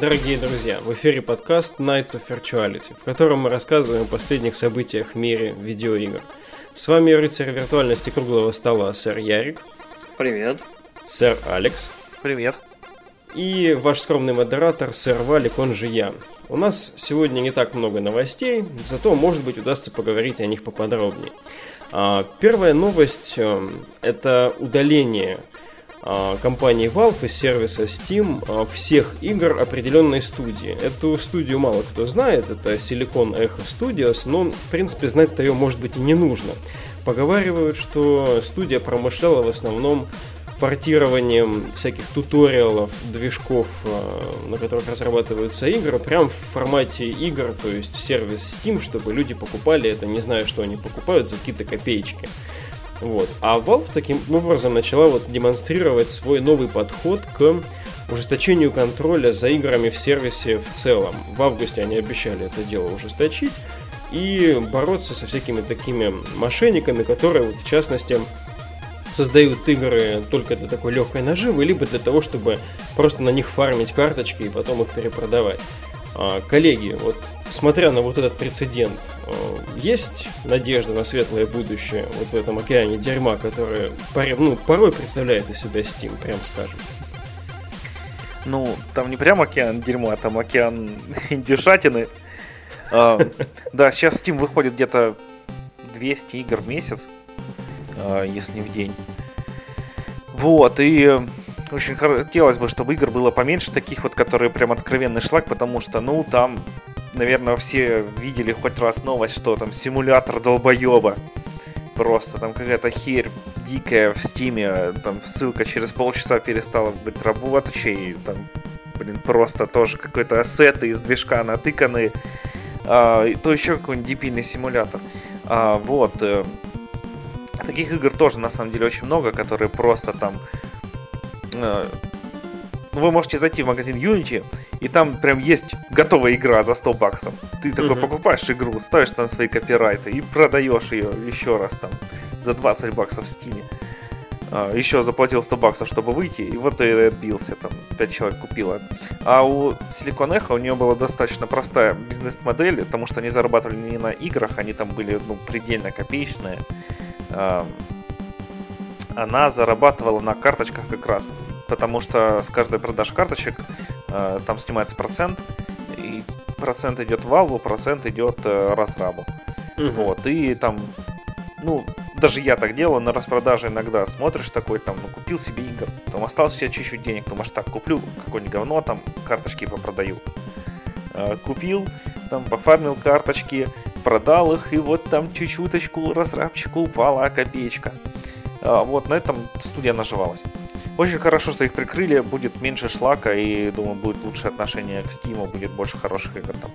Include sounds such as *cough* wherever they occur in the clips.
Дорогие друзья, в эфире подкаст Nights of Virtuality, в котором мы рассказываем о последних событиях в мире видеоигр. С вами рыцарь виртуальности круглого стола, сэр Ярик. Привет. Сэр Алекс. Привет. И ваш скромный модератор, сэр Валик, он же я. У нас сегодня не так много новостей, зато, может быть, удастся поговорить о них поподробнее. А, первая новость э, – это удаление компании Valve из сервиса Steam а, всех игр определенной студии. Эту студию мало кто знает, это Silicon Echo Studios, но, в принципе, знать-то ее, может быть, и не нужно. Поговаривают, что студия промышляла в основном портированием всяких туториалов, движков, а, на которых разрабатываются игры, прям в формате игр, то есть в сервис Steam, чтобы люди покупали это, не зная, что они покупают, за какие-то копеечки. Вот. А Valve таким образом начала вот демонстрировать свой новый подход к ужесточению контроля за играми в сервисе в целом. В августе они обещали это дело ужесточить и бороться со всякими такими мошенниками, которые, вот, в частности, создают игры только для такой легкой наживы, либо для того, чтобы просто на них фармить карточки и потом их перепродавать. А, коллеги, вот смотря на вот этот прецедент, э, есть надежда на светлое будущее вот в этом океане дерьма, которое ну, порой представляет из себя Steam, прям скажем? Ну, там не прям океан дерьма, там океан *laughs* индюшатины. А, *laughs* да, сейчас Steam выходит где-то 200 игр в месяц, а, если не в день. Вот, и очень хотелось бы, чтобы игр было поменьше, таких вот, которые прям откровенный шлак, потому что, ну, там наверное, все видели хоть раз новость, что там симулятор долбоеба. Просто там какая-то херь дикая в стиме, там ссылка через полчаса перестала быть рабочей, там, блин, просто тоже какой-то ассет из движка натыканы, а, то еще какой-нибудь дебильный симулятор. А, вот. Э, таких игр тоже, на самом деле, очень много, которые просто там вы можете зайти в магазин Unity, и там прям есть готовая игра за 100 баксов. Ты такой uh-huh. покупаешь игру, ставишь там свои копирайты и продаешь ее еще раз там за 20 баксов в Steam. А, еще заплатил 100 баксов, чтобы выйти, и вот и отбился, там 5 человек купило. А у Silicon Echo у нее была достаточно простая бизнес-модель, потому что они зарабатывали не на играх, они там были ну, предельно копеечные. А, она зарабатывала на карточках как раз потому что с каждой продажи карточек э, там снимается процент, и процент идет валву, процент идет э, разрабу. Угу. Вот, и там, ну, даже я так делаю, на распродаже иногда смотришь такой, там, ну, купил себе игр, там, осталось у тебя чуть-чуть денег, думаешь, так, куплю какое-нибудь говно, там, карточки попродаю. Э, купил, там, пофармил карточки, продал их, и вот там чуть-чуточку разрабчику упала копеечка. Э, вот, на этом студия наживалась. Очень хорошо, что их прикрыли, будет меньше шлака и, думаю, будет лучшее отношение к Steam, будет больше хороших игр там.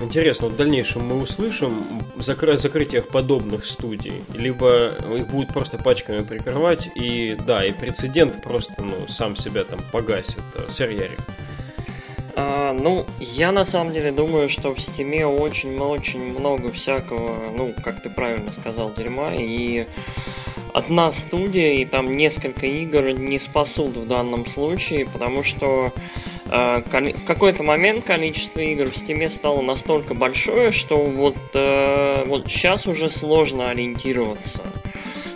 Интересно, в дальнейшем мы услышим закры- закрытиях подобных студий, либо их будут просто пачками прикрывать, и да, и прецедент просто ну, сам себя там погасит. Э, сэр Ярик. А, ну, я на самом деле думаю, что в Стиме очень-очень много всякого, ну, как ты правильно сказал, дерьма, и одна студия и там несколько игр не спасут в данном случае, потому что э, в какой-то момент количество игр в Steam стало настолько большое, что вот, э, вот сейчас уже сложно ориентироваться.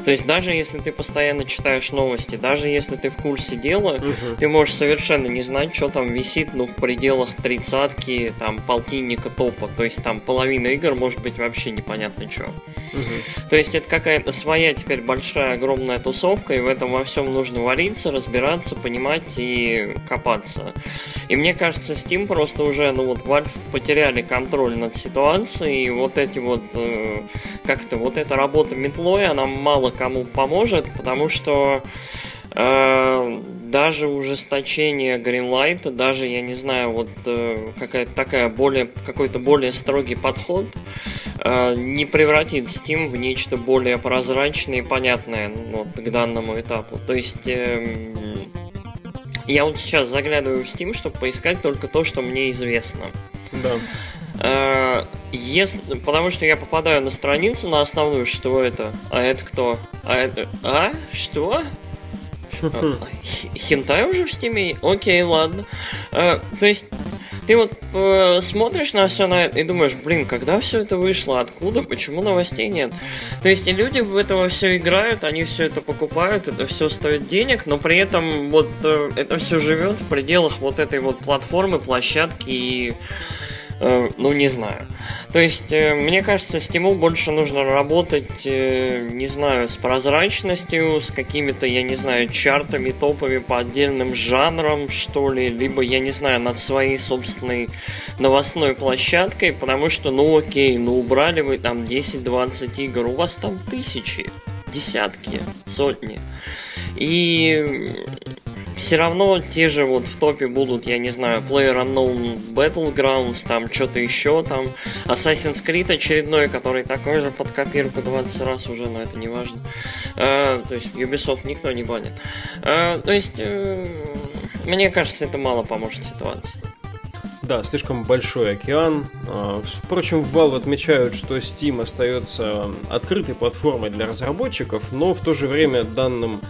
То есть даже если ты постоянно читаешь новости, даже если ты в курсе дела, угу. ты можешь совершенно не знать, что там висит, ну, в пределах тридцатки, там, полтинника топа. То есть там половина игр может быть вообще непонятно что. Угу. То есть это какая-то своя теперь большая, огромная тусовка, и в этом во всем нужно вариться, разбираться, понимать и копаться. И мне кажется, Steam просто уже, ну вот, Valve потеряли контроль над ситуацией, и вот эти вот, э, как-то, вот эта работа метлой, она мало кому поможет, потому что э, даже ужесточение Greenlight, даже, я не знаю, вот э, какая-то такая более, какой-то более строгий подход э, не превратит Steam в нечто более прозрачное и понятное ну, вот, к данному этапу. То есть э, я вот сейчас заглядываю в Steam, чтобы поискать только то, что мне известно. Да. Э, если, потому что я попадаю на страницу, на основную, что это? А это кто? А это... А? Что? *laughs* Хентай уже в стиме? Окей, ладно. А, то есть, ты вот э, смотришь на все на это и думаешь, блин, когда все это вышло, откуда, почему новостей нет? То есть и люди в это все играют, они все это покупают, это все стоит денег, но при этом вот э, это все живет в пределах вот этой вот платформы, площадки и Э, ну, не знаю. То есть, э, мне кажется, стимул больше нужно работать, э, не знаю, с прозрачностью, с какими-то, я не знаю, чартами, топами по отдельным жанрам, что ли, либо, я не знаю, над своей собственной новостной площадкой, потому что, ну окей, ну убрали вы там 10-20 игр, у вас там тысячи, десятки, сотни. И все равно те же вот в топе будут, я не знаю, PlayerUnknown Battlegrounds, там что-то еще, там Assassin's Creed очередной, который такой же под копирку 20 раз уже, но это не важно. А, то есть Ubisoft никто не банит. А, то есть, э, мне кажется, это мало поможет ситуации. Да, слишком большой океан. А, впрочем, Valve отмечают, что Steam остается открытой платформой для разработчиков, но в то же время данным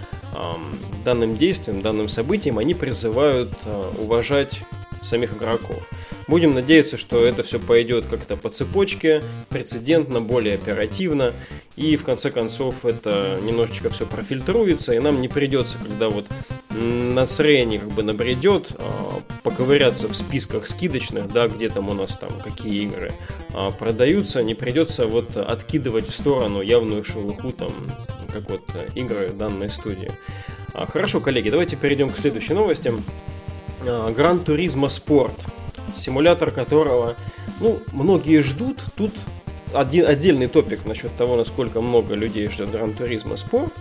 данным действием, данным событием они призывают а, уважать самих игроков. Будем надеяться, что это все пойдет как-то по цепочке, прецедентно, более оперативно, и в конце концов это немножечко все профильтруется, и нам не придется, когда вот настроение как бы набредет, а, поковыряться в списках скидочных, да, где там у нас там какие игры а, продаются, не придется вот откидывать в сторону явную шелуху там как вот э, игры данной студии. А, хорошо, коллеги, давайте перейдем к следующей новости. Гран Туризма Спорт, симулятор которого, ну, многие ждут. Тут один отдельный топик насчет того, насколько много людей ждет Гран Туризма Спорт,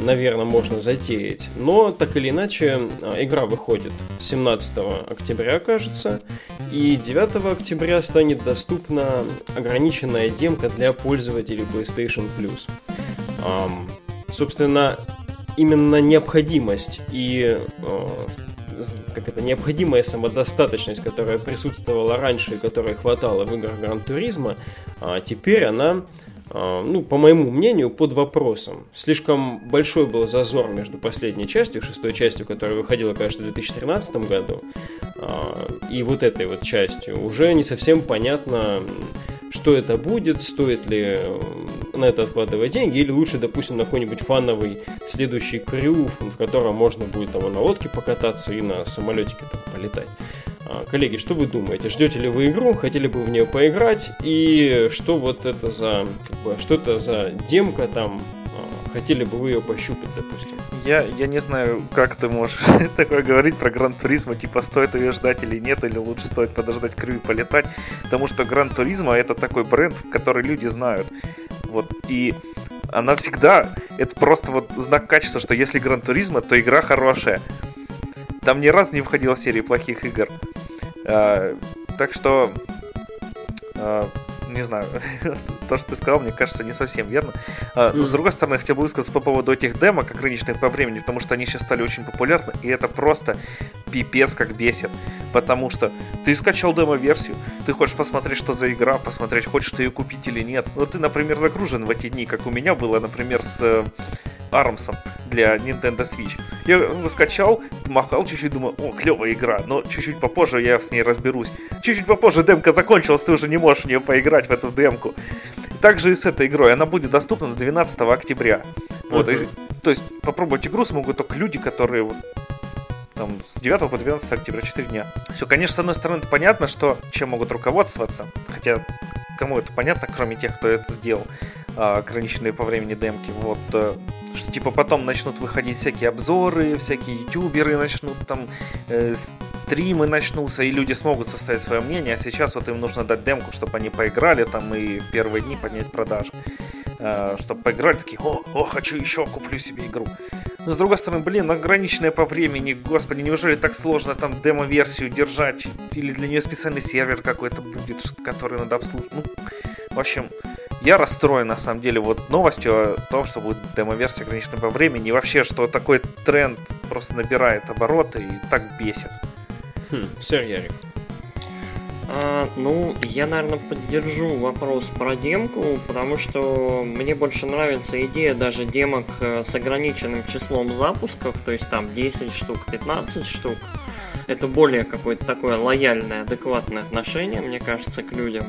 наверное, можно затеять. Но, так или иначе, а, игра выходит 17 октября, кажется, и 9 октября станет доступна ограниченная демка для пользователей PlayStation Plus. Собственно, именно необходимость и как это, необходимая самодостаточность, которая присутствовала раньше и которой хватало в играх Гран Туризма, а теперь она а, ну, по моему мнению, под вопросом. Слишком большой был зазор между последней частью, шестой частью, которая выходила, кажется, в 2013 году, а, и вот этой вот частью. Уже не совсем понятно, что это будет, стоит ли на это откладывать деньги, или лучше, допустим, на какой-нибудь фановый следующий крю, в котором можно будет там на лодке покататься и на самолетике там полетать. А, коллеги, что вы думаете? Ждете ли вы игру? Хотели бы в нее поиграть? И что вот это за, как бы, что это за демка там? Хотели бы вы ее пощупать, допустим? Я, я не знаю, как ты можешь *laughs* такое говорить про Гран Туризма, типа стоит ее ждать или нет, или лучше стоит подождать крю полетать, потому что Гран Туризма это такой бренд, который люди знают. Вот, и она всегда, это просто вот знак качества, что если Гран Туризма, то игра хорошая. Там ни разу не входила серия плохих игр. А, так что, а, не знаю, *laughs* то, что ты сказал, мне кажется, не совсем верно. А, но, с другой стороны, хотел бы высказаться по поводу этих демок, ограниченных по времени, потому что они сейчас стали очень популярны, и это просто пипец как бесит. Потому что ты скачал демо-версию, ты хочешь посмотреть, что за игра, посмотреть, хочешь ты ее купить или нет. Но ты, например, загружен в эти дни, как у меня было, например, с Армсом для Nintendo Switch. Я его скачал, махал чуть-чуть, думаю, о, клевая игра, но чуть-чуть попозже я с ней разберусь. Чуть-чуть попозже демка закончилась, ты уже не можешь в нее поиграть, в эту демку. Также и с этой игрой. Она будет доступна 12 октября. Вот, uh-huh. то есть попробовать игру смогут только люди, которые там, с 9 по 12 октября, 4 дня. Все, конечно, с одной стороны, это понятно, что чем могут руководствоваться, хотя кому это понятно, кроме тех, кто это сделал, ограниченные по времени демки. Вот э, что типа потом начнут выходить всякие обзоры, всякие ютуберы начнут там э, стримы начнутся, и люди смогут составить свое мнение, а сейчас вот им нужно дать демку, чтобы они поиграли там и первые дни поднять продажи. Э, чтобы поиграли, такие, о, о, хочу еще, куплю себе игру. Но с другой стороны, блин, ограниченная по времени, господи, неужели так сложно там демо-версию держать? Или для нее специальный сервер какой-то будет, который надо обслуживать? Ну, в общем, я расстроен, на самом деле, вот новостью о том, что будет демо-версия ограничена по времени, и вообще, что такой тренд просто набирает обороты и так бесит. Хм, сэр Ярик. А, ну, я, наверное, поддержу вопрос про демку, потому что мне больше нравится идея даже демок э, с ограниченным числом запусков, то есть там 10 штук, 15 штук. Это более какое-то такое лояльное, адекватное отношение, мне кажется, к людям.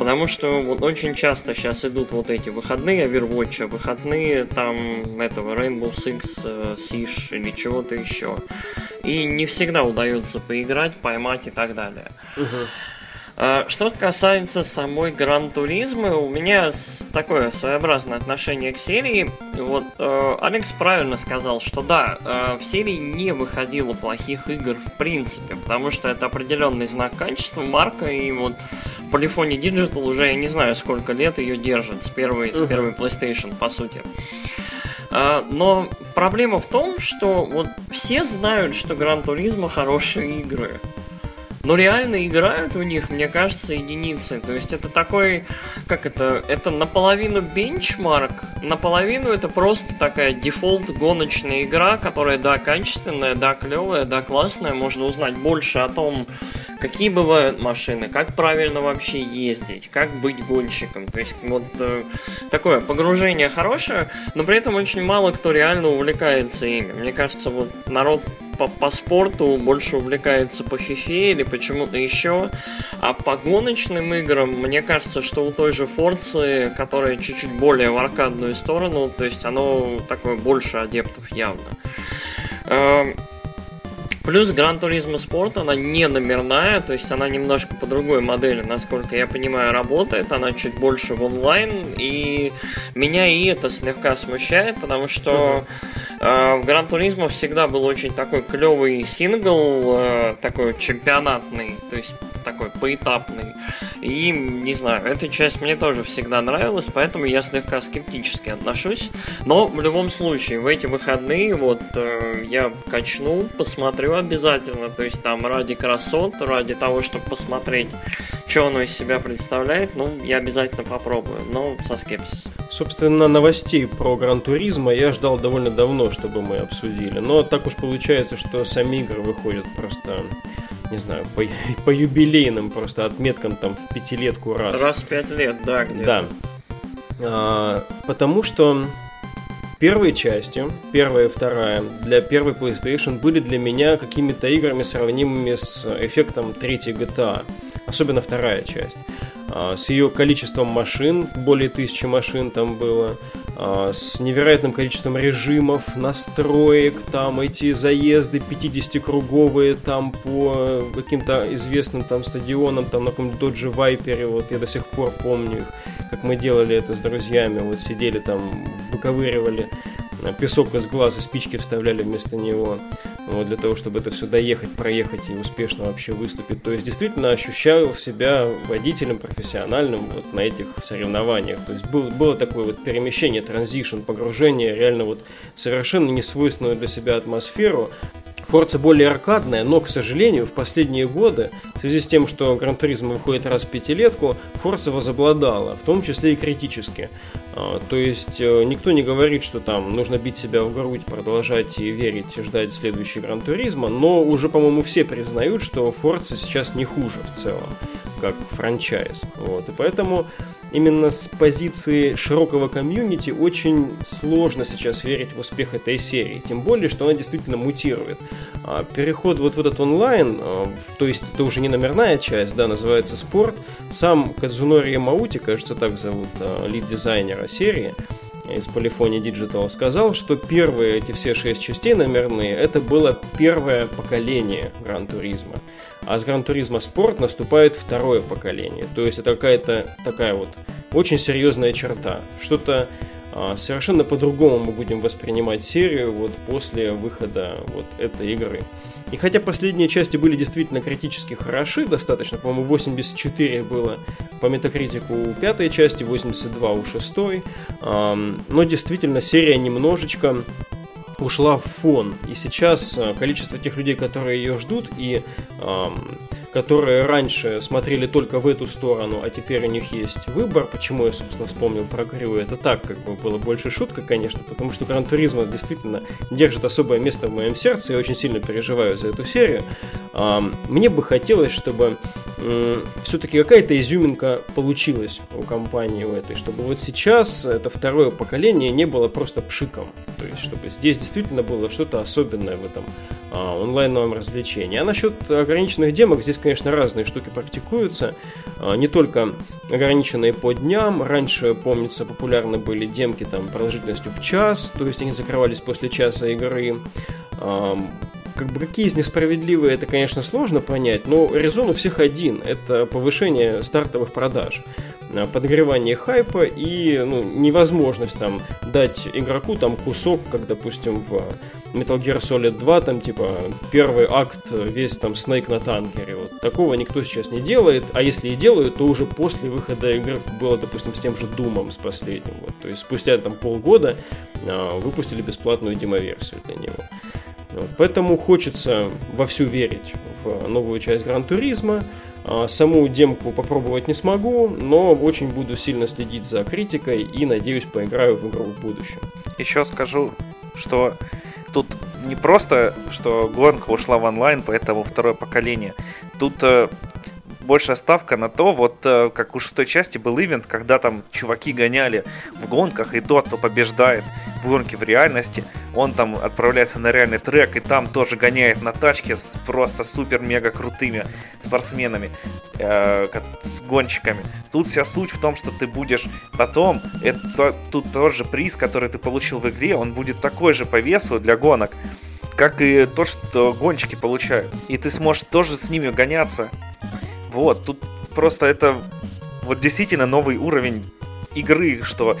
Потому что вот очень часто сейчас идут вот эти выходные Overwatch, выходные там этого Rainbow Six э, Siege или чего-то еще. И не всегда удается поиграть, поймать и так далее. Угу. Что касается самой Гран Туризмы, у меня такое своеобразное отношение к серии. Вот э, Алекс правильно сказал, что да, э, в серии не выходило плохих игр в принципе, потому что это определенный знак качества, марка, и вот Polyphony Digital уже я не знаю сколько лет ее держит с первой, с первой PlayStation, по сути. А, но проблема в том, что вот все знают, что Gran Turismo хорошие игры. Но реально играют у них, мне кажется, единицы. То есть это такой, как это, это наполовину benchmark, наполовину это просто такая дефолт гоночная игра, которая, да, качественная, да, клевая, да, классная. Можно узнать больше о том, какие бывают машины, как правильно вообще ездить, как быть гонщиком. То есть вот э, такое погружение хорошее, но при этом очень мало кто реально увлекается ими. Мне кажется, вот народ по, по спорту больше увлекается по фифе или почему-то еще. А по гоночным играм, мне кажется, что у той же Форцы, которая чуть-чуть более в аркадную сторону, то есть оно такое больше адептов явно. Плюс Гран Туризма Спорт, она не номерная, то есть она немножко по другой модели, насколько я понимаю, работает. Она чуть больше в онлайн, и меня и это слегка смущает, потому что э, в Гран Туризма всегда был очень такой клевый сингл, э, такой чемпионатный, то есть такой поэтапный. И, не знаю, эта часть мне тоже всегда нравилась, поэтому я слегка скептически отношусь. Но в любом случае, в эти выходные вот э, я качну, посмотрю обязательно. То есть там ради красот, ради того, чтобы посмотреть, что оно из себя представляет, ну, я обязательно попробую, но со скепсисом. Собственно, новостей про Гран Туризма я ждал довольно давно, чтобы мы обсудили. Но так уж получается, что сами игры выходят просто не знаю, по, *laughs* по юбилейным просто отметкам там в пятилетку раз. Раз в пять лет, да, где Да. А, потому что первые части, первая и вторая, для первой PlayStation были для меня какими-то играми, сравнимыми с эффектом третьей GTA. Особенно вторая часть. А, с ее количеством машин, более тысячи машин там было, а, с невероятным количеством режимов, настроек, там эти заезды 50-круговые там по каким-то известным там стадионам, там на каком-то Dodge Viper, вот я до сих пор помню их, как мы делали это с друзьями, вот сидели там, выковыривали песок из глаз и спички вставляли вместо него, вот, для того, чтобы это все доехать, проехать и успешно вообще выступить. То есть действительно ощущал себя водителем профессиональным вот на этих соревнованиях. То есть был, было такое вот перемещение, transition, погружение реально вот совершенно несвойственную для себя атмосферу, Forza более аркадная, но, к сожалению, в последние годы, в связи с тем, что Gran Turismo выходит раз в пятилетку, Forza возобладала, в том числе и критически. А, то есть э, никто не говорит, что там нужно бить себя в грудь, продолжать и верить, и ждать следующий Gran Turismo, но уже, по-моему, все признают, что Forza сейчас не хуже в целом, как франчайз. Вот. И поэтому именно с позиции широкого комьюнити очень сложно сейчас верить в успех этой серии. Тем более, что она действительно мутирует. А, переход вот в этот онлайн, а, то есть это уже не номерная часть, да, называется спорт. Сам Кадзунори Маути, кажется, так зовут а, лид-дизайнера серии, из Polyphony Digital сказал, что первые эти все шесть частей номерные, это было первое поколение Гран Туризма. А с Гран Туризма Спорт наступает второе поколение. То есть это какая-то такая вот очень серьезная черта. Что-то а, совершенно по-другому мы будем воспринимать серию вот после выхода вот этой игры. И хотя последние части были действительно критически хороши, достаточно, по-моему, 84 было по метакритику у пятой части, 82 у шестой, но действительно серия немножечко ушла в фон. И сейчас э, количество тех людей, которые ее ждут и эм, которые раньше смотрели только в эту сторону, а теперь у них есть выбор, почему я, собственно, вспомнил про Крю, это так, как бы было больше шутка, конечно, потому что Гран Туризма действительно держит особое место в моем сердце, я очень сильно переживаю за эту серию. Мне бы хотелось, чтобы все-таки какая-то изюминка получилась у компании у этой, чтобы вот сейчас это второе поколение не было просто пшиком. То есть, чтобы здесь действительно было что-то особенное в этом а, онлайновом развлечении. А насчет ограниченных демок, здесь, конечно, разные штуки практикуются. А, не только ограниченные по дням. Раньше, помнится, популярны были демки там продолжительностью в час, то есть они закрывались после часа игры. А, как бы какие из них справедливые, это, конечно, сложно понять, но резон у всех один. Это повышение стартовых продаж э, подогревание хайпа и ну, невозможность там дать игроку там кусок, как, допустим, в Metal Gear Solid 2, там, типа, первый акт весь там Снейк на танкере. Вот такого никто сейчас не делает, а если и делают, то уже после выхода игры было, допустим, с тем же Думом, с последним. Вот. То есть спустя там полгода а, выпустили бесплатную демоверсию для него. Поэтому хочется вовсю верить в новую часть Гран-туризма. А, саму демку попробовать не смогу, но очень буду сильно следить за критикой и надеюсь поиграю в игру в будущем. Еще скажу, что тут не просто, что гонка ушла в онлайн, поэтому второе поколение. Тут э, большая ставка на то, вот э, как у шестой части был ивент, когда там чуваки гоняли в гонках, и тот, кто побеждает в гонке в реальности, он там отправляется на реальный трек, и там тоже гоняет на тачке с просто супер-мега крутыми спортсменами, э, с гонщиками. Тут вся суть в том, что ты будешь потом, это, тут тот же приз, который ты получил в игре, он будет такой же по весу для гонок, как и то, что гонщики получают. И ты сможешь тоже с ними гоняться вот, тут просто это вот действительно новый уровень игры, что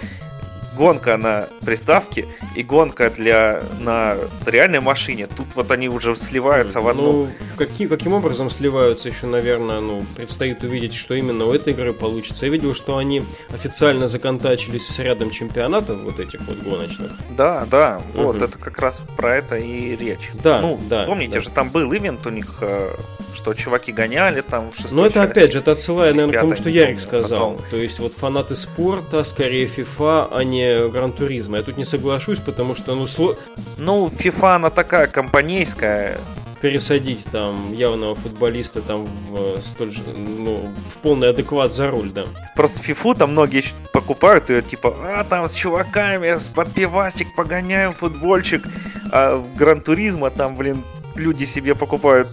гонка на приставке и гонка для на реальной машине. Тут вот они уже сливаются в одну. Ну, каким, каким образом сливаются еще, наверное, ну, предстоит увидеть, что именно у этой игры получится. Я видел, что они официально законтачились с рядом чемпионатов вот этих вот гоночных. Да, да, угу. вот, это как раз про это и речь. Да, ну, да. Помните да. же, там был ивент у них э, что чуваки гоняли там в Но это опять же, это отсылая, наверное, к тому, что Ярик сказал. Потом. То есть вот фанаты спорта, скорее FIFA, а не Гран-туризма. Я тут не соглашусь, потому что, ну, сло... Ну, FIFA, она такая компанейская, пересадить там явного футболиста там в столь же, ну, в полный адекват за руль, да. Просто фифу там многие покупают ее, типа, а, там с чуваками, с под пивасик погоняем футбольчик, а в Гран-туризма там, блин, люди себе покупают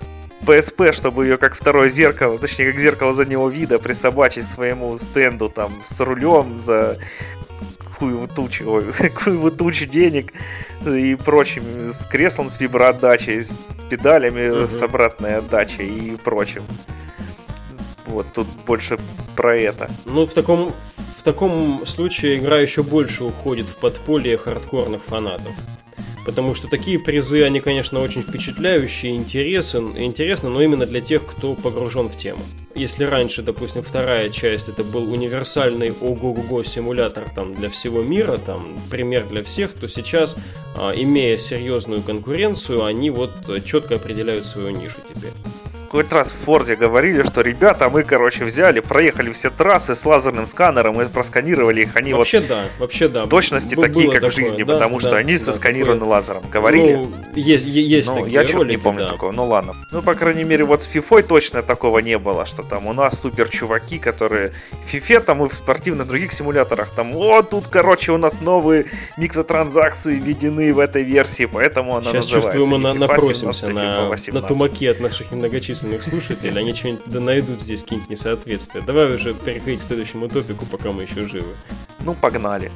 PSP, чтобы ее как второе зеркало, точнее, как зеркало заднего вида присобачить своему стенду там с рулем за хуеву тучу, *laughs* хуеву тучу денег и прочим, с креслом с виброотдачей, с педалями угу. с обратной отдачей и прочим. Вот, тут больше про это. Ну, в таком, в таком случае игра еще больше уходит в подполье хардкорных фанатов. Потому что такие призы, они, конечно, очень впечатляющие, интересен, интересны, но именно для тех, кто погружен в тему. Если раньше, допустим, вторая часть это был универсальный ого-го симулятор там, для всего мира, там, пример для всех, то сейчас, а, имея серьезную конкуренцию, они вот четко определяют свою нишу теперь какой-то раз в Форде говорили, что ребята, мы, короче, взяли, проехали все трассы с лазерным сканером, мы просканировали их, они вообще вот... да, вообще да. Точности Б- такие, как такое, в жизни, да, потому да, что они да, сосканированы такое... лазером. Говорили? Ну, есть, есть ну, такие Я что-то не помню да. такого, ну ладно. Ну, по крайней мере, вот с FIFA точно такого не было, что там у нас супер чуваки, которые в FIFA там и в спортивных других симуляторах, там, о, тут, короче, у нас новые микротранзакции введены в этой версии, поэтому она Сейчас называется. чувствую, мы на, напросимся на, на тумаке от наших многочисленных многочисленных слушателей, они что-нибудь да найдут здесь какие-нибудь несоответствия. Давай уже переходить к следующему топику, пока мы еще живы. Ну, погнали.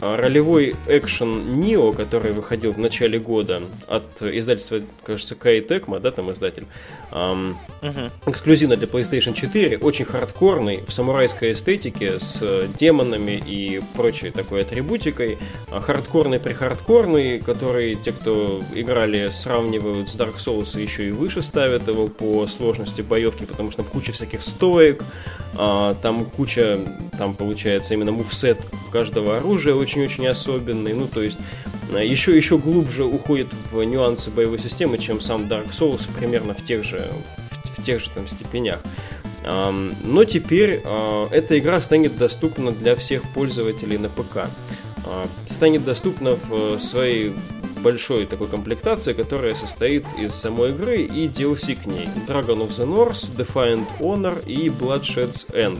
Ролевой экшен Нио, который выходил в начале года от издательства, кажется, Кай Текма, да, там издатель, эм, uh-huh. эксклюзивно для PlayStation 4, очень хардкорный, в самурайской эстетике, с демонами и прочей такой атрибутикой, а хардкорный прихардкорный, который те, кто играли, сравнивают с Dark Souls и еще и выше ставят его по сложности боевки, потому что там куча всяких стоек, а, там куча, там получается именно мувсет каждого оружия очень-очень особенный, ну то есть еще, еще глубже уходит в нюансы боевой системы, чем сам Dark Souls, примерно в тех же, в, в тех же там степенях. Но теперь а, эта игра станет доступна для всех пользователей на ПК. А, станет доступна в своей большой такой комплектации, которая состоит из самой игры и DLC к ней. Dragon of the North, Defiant Honor и Bloodshed's End.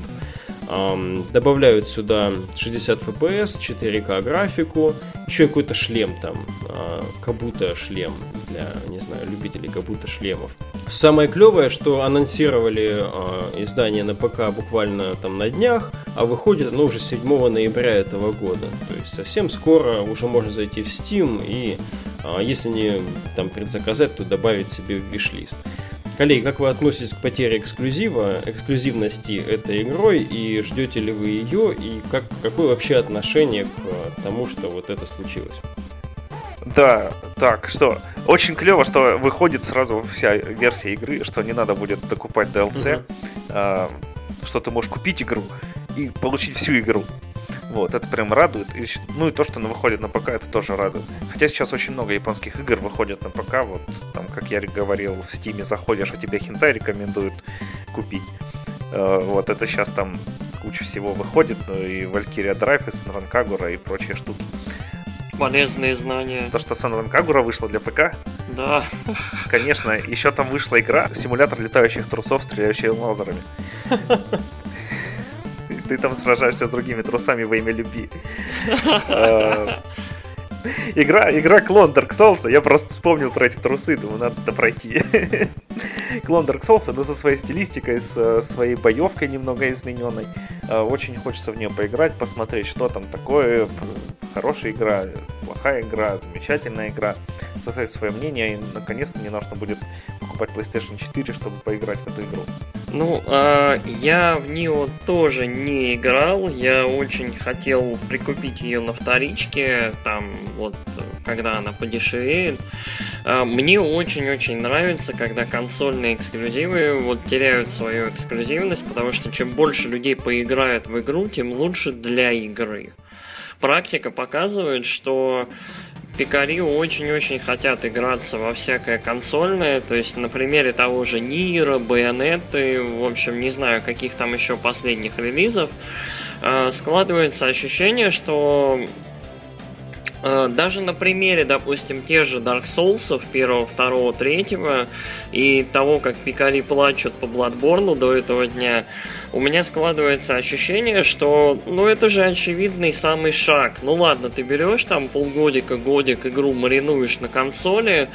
Добавляют сюда 60 FPS, 4К графику, еще какой-то шлем там, uh, как будто шлем для, не знаю, любителей как будто шлемов. Самое клевое, что анонсировали uh, издание на ПК буквально там на днях, а выходит оно уже 7 ноября этого года. То есть совсем скоро уже можно зайти в Steam и, uh, если не там предзаказать, то добавить себе в виш-лист. Коллеги, как вы относитесь к потере эксклюзива, эксклюзивности этой игрой, и ждете ли вы ее, и как, какое вообще отношение к тому, что вот это случилось? Да, так, что, очень клево, что выходит сразу вся версия игры, что не надо будет докупать DLC, угу. а, что ты можешь купить игру и получить всю игру. Вот, это прям радует. И, ну и то, что она выходит на ПК, это тоже радует. Хотя сейчас очень много японских игр выходят на ПК. Вот там, как я говорил, в Стиме заходишь, а тебе хентай рекомендуют купить. Э, вот это сейчас там куча всего выходит. Ну и Valkyria Drive, и Senran Kagura и прочие штуки. Полезные знания. То, что Senran Kagura вышла для ПК? Да. Конечно, еще там вышла игра, симулятор летающих трусов, стреляющих лазерами *laughs* ты там сражаешься с другими трусами во имя любви. А, *laughs* игра, игра клон Dark Souls, я просто вспомнил про эти трусы, думаю, надо это пройти. *laughs* клон Dark Souls, но со своей стилистикой, с своей боевкой немного измененной. А, очень хочется в нее поиграть, посмотреть, что там такое. Хорошая игра, плохая игра, замечательная игра. Составить свое мнение, и наконец-то не нужно будет покупать PlayStation 4, чтобы поиграть в эту игру. Ну, а я в нее тоже не играл. Я очень хотел прикупить ее на вторичке, там вот, когда она подешевеет. А, мне очень-очень нравится, когда консольные эксклюзивы вот теряют свою эксклюзивность, потому что чем больше людей поиграют в игру, тем лучше для игры. Практика показывает, что пикари очень-очень хотят играться во всякое консольное, то есть на примере того же Нира, Байонеты, в общем, не знаю, каких там еще последних релизов, э, складывается ощущение, что даже на примере, допустим, тех же Dark Souls, первого, второго, третьего, и того, как пикари плачут по Bloodborne до этого дня, у меня складывается ощущение, что, ну, это же очевидный самый шаг. Ну, ладно, ты берешь там полгодика, годик игру маринуешь на консоли,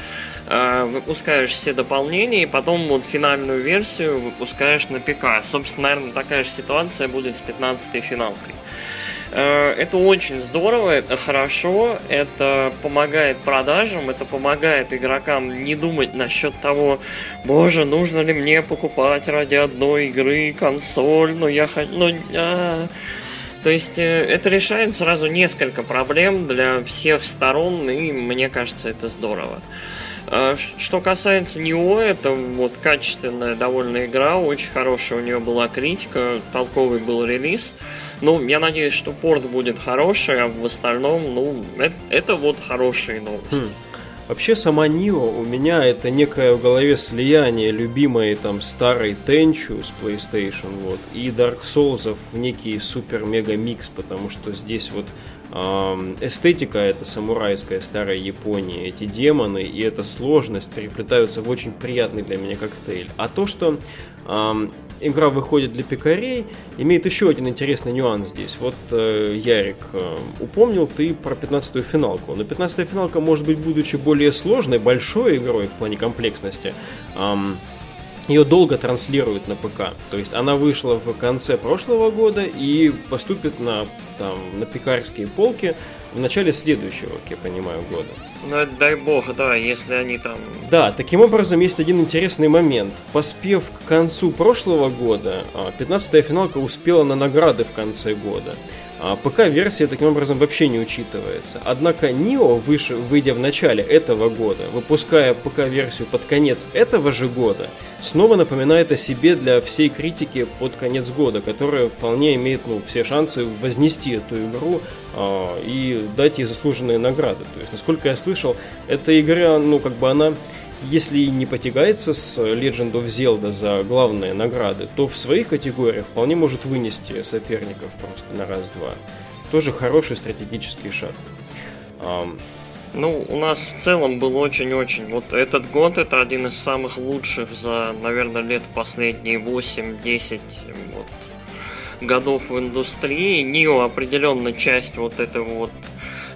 э, выпускаешь все дополнения, и потом вот финальную версию выпускаешь на ПК. Собственно, наверное, такая же ситуация будет с 15-й финалкой. Э, это очень здорово, это хорошо, это помогает продажам, это помогает игрокам не думать насчет того, боже, нужно ли мне покупать ради одной игры консоль, но я хочу... Ну, а... То есть э, это решает сразу несколько проблем для всех сторон, и мне кажется, это здорово. Э, что касается него, это вот качественная довольно игра, очень хорошая у нее была критика, толковый был релиз. Ну, я надеюсь, что порт будет хороший, а в остальном, ну, это, это вот хорошие новости. Хм. Вообще сама Нио у меня это некое в голове слияние любимой там старой Тенчу с PlayStation вот и Dark Souls в некий супер-мега микс, потому что здесь вот эстетика это самурайская старая Япония, эти демоны и эта сложность переплетаются в очень приятный для меня коктейль. А то, что игра выходит для пикарей, имеет еще один интересный нюанс здесь. Вот, э, Ярик, э, упомнил ты про 15-ю финалку. Но 15-я финалка, может быть, будучи более сложной, большой игрой в плане комплексности, эм, ее долго транслируют на ПК. То есть она вышла в конце прошлого года и поступит на, там, на пикарские полки в начале следующего, как я понимаю, года. Ну, дай бог, да, если они там... Да, таким образом есть один интересный момент. Поспев к концу прошлого года, 15-я а, финалка успела на награды в конце года. А ПК-версия таким образом вообще не учитывается. Однако Нио, выше, выйдя в начале этого года, выпуская ПК-версию под конец этого же года, снова напоминает о себе для всей критики под конец года, которая вполне имеет ну, все шансы вознести эту игру э, и дать ей заслуженные награды. То есть, насколько я слышал, эта игра, ну, как бы она если и не потягается с Legend of Zelda за главные награды, то в своих категориях вполне может вынести соперников просто на раз-два. Тоже хороший стратегический шаг. Ну, у нас в целом был очень-очень... Вот этот год это один из самых лучших за, наверное, лет последние 8-10 вот, годов в индустрии. Нио определенно часть вот этого вот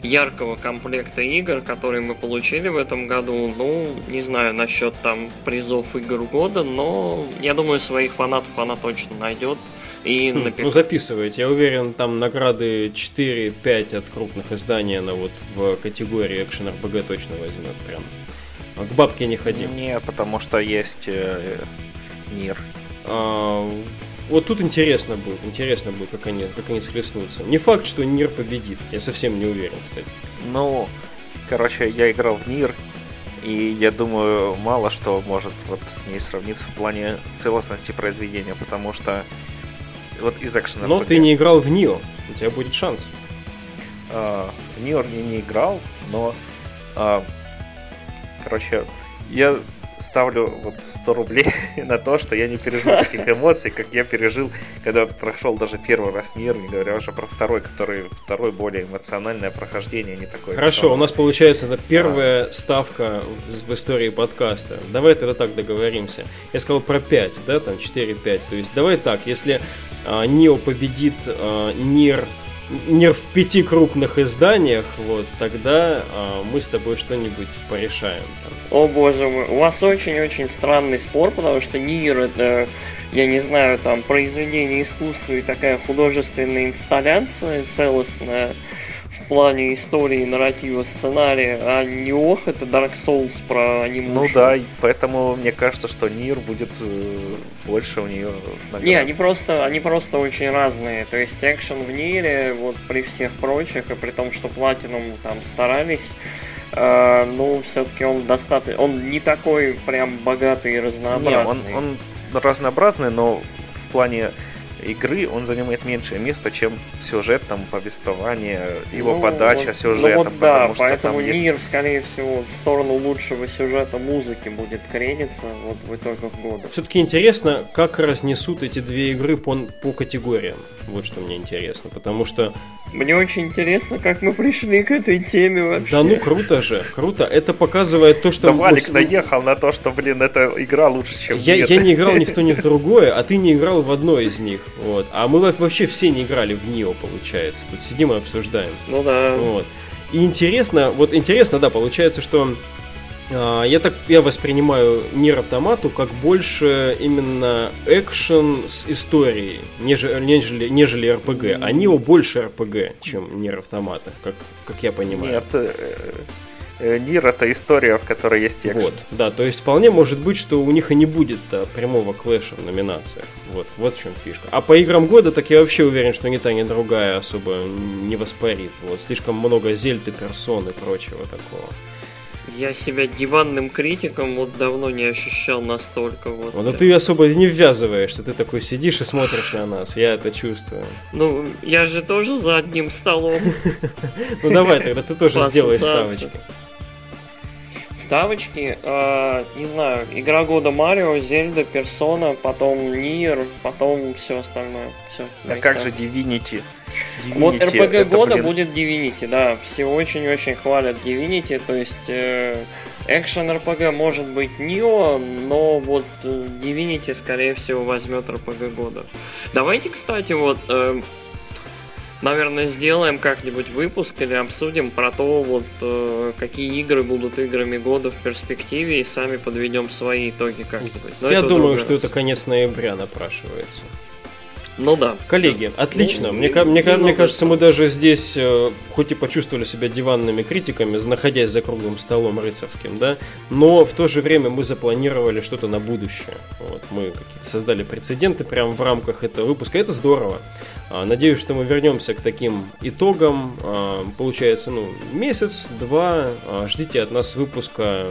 яркого комплекта игр, которые мы получили в этом году. Ну, не знаю насчет там призов игр года, но я думаю, своих фанатов она точно найдет. И хм. Ну, записывайте. Я уверен, там награды 4-5 от крупных изданий она вот в категории Action RPG точно возьмет прям. А к бабке не ходим. Не, потому что есть э, Нир. А, вот тут интересно будет, интересно будет, как они, как они схлестнутся. Не факт, что Нир победит, я совсем не уверен, кстати. Ну, короче, я играл в Нир, и я думаю, мало что может вот с ней сравниться в плане целостности произведения, потому что вот из экшена. Но ты не играл в Нио, у тебя будет шанс. А, в Нио я не играл, но а, короче, я ставлю вот 100 рублей *laughs* на то, что я не пережил таких эмоций, как я пережил, когда прошел даже первый раз мир, не говоря уже про второй, который второй более эмоциональное прохождение, не такое. Хорошо, что... у нас получается это первая а. ставка в, в истории подкаста. Давай тогда так договоримся. Я сказал про 5, да, там 4-5. То есть давай так, если а, Нио победит а, Нир не в пяти крупных изданиях, вот, тогда а, мы с тобой что-нибудь порешаем. О боже мой, у вас очень-очень странный спор, потому что Нир это, я не знаю, там, произведение искусства и такая художественная инсталляция целостная, плане истории, нарратива, сценария, а не ох, это Dark Souls про анимушку. Ну да, поэтому мне кажется, что Нир будет э, больше у нее. Не, они просто, они просто очень разные. То есть экшен в Нире, вот при всех прочих, и при том, что Platinum там старались, э, ну, все-таки он достаточно, он не такой прям богатый и разнообразный. Не, он, он разнообразный, но в плане игры он занимает меньшее место, чем сюжет, там, повествование, его ну, подача вот, сюжета. Ну вот да, поэтому есть... мир, скорее всего, в сторону лучшего сюжета музыки будет кредиться вот в итогах года. Все-таки интересно, как разнесут эти две игры по, по категориям. Вот что мне интересно, потому что... Мне очень интересно, как мы пришли к этой теме вообще. Да ну круто же, круто. Это показывает то, что... Да Валик наехал на то, что, блин, эта игра лучше, чем я, я не играл ни в то, ни в другое, а ты не играл в одно из них. Вот. А мы вообще все не играли в Нио, получается. Тут сидим и обсуждаем. Ну да. Вот. И интересно, вот интересно, да, получается, что я так я воспринимаю Нир Автомату как больше именно экшен с историей, нежели, нежели, нежели RPG. А Нио больше RPG, чем Нир Автомата, как, как я понимаю. Нет, э, э, Нир это история, в которой есть экшен. Вот, да, то есть вполне может быть, что у них и не будет а, прямого клэша в номинациях. Вот, вот в чем фишка. А по играм года, так я вообще уверен, что ни та, ни другая особо не воспарит. Вот, слишком много зельды, персон и прочего такого. Я себя диванным критиком вот давно не ощущал настолько вот. Ну ты особо не ввязываешься, ты такой сидишь и смотришь на нас, я это чувствую. Ну, я же тоже за одним столом. *laughs* Ну давай тогда ты тоже сделай ставочки. Ставочки, э, не знаю, игра года Марио, Зельда, Персона, потом Нир, потом все остальное. Все. А как же Divinity? Divinity вот RPG года блин... будет Divinity, да. Все очень-очень хвалят Divinity, то есть э, экшен RPG может быть Нио, но вот э, Divinity, скорее всего, возьмет RPG года. Давайте, кстати, вот э, наверное, сделаем как-нибудь выпуск или обсудим про то, вот э, какие игры будут играми года в перспективе и сами подведем свои итоги как-нибудь. Но Я думаю, что это конец ноября напрашивается. Ну да. Коллеги, отлично. Ну, мне, мне, мне, мне кажется, мы даже здесь, э, хоть и почувствовали себя диванными критиками, находясь за круглым столом рыцарским, да, но в то же время мы запланировали что-то на будущее. Вот, мы создали прецеденты прямо в рамках этого выпуска. Это здорово. А, надеюсь, что мы вернемся к таким итогам. А, получается, ну, месяц, два. А, ждите от нас выпуска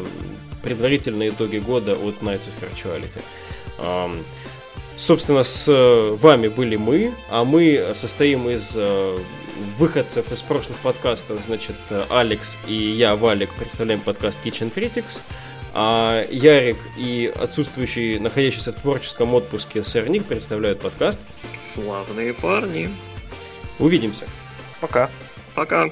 предварительные итоги года от Nights of Virtuality. Собственно, с э, вами были мы, а мы состоим из э, выходцев из прошлых подкастов, значит, Алекс и я, Валик, представляем подкаст Kitchen Critics, а Ярик и отсутствующий, находящийся в творческом отпуске Сэр Ник представляют подкаст Славные парни. Увидимся. Пока. Пока.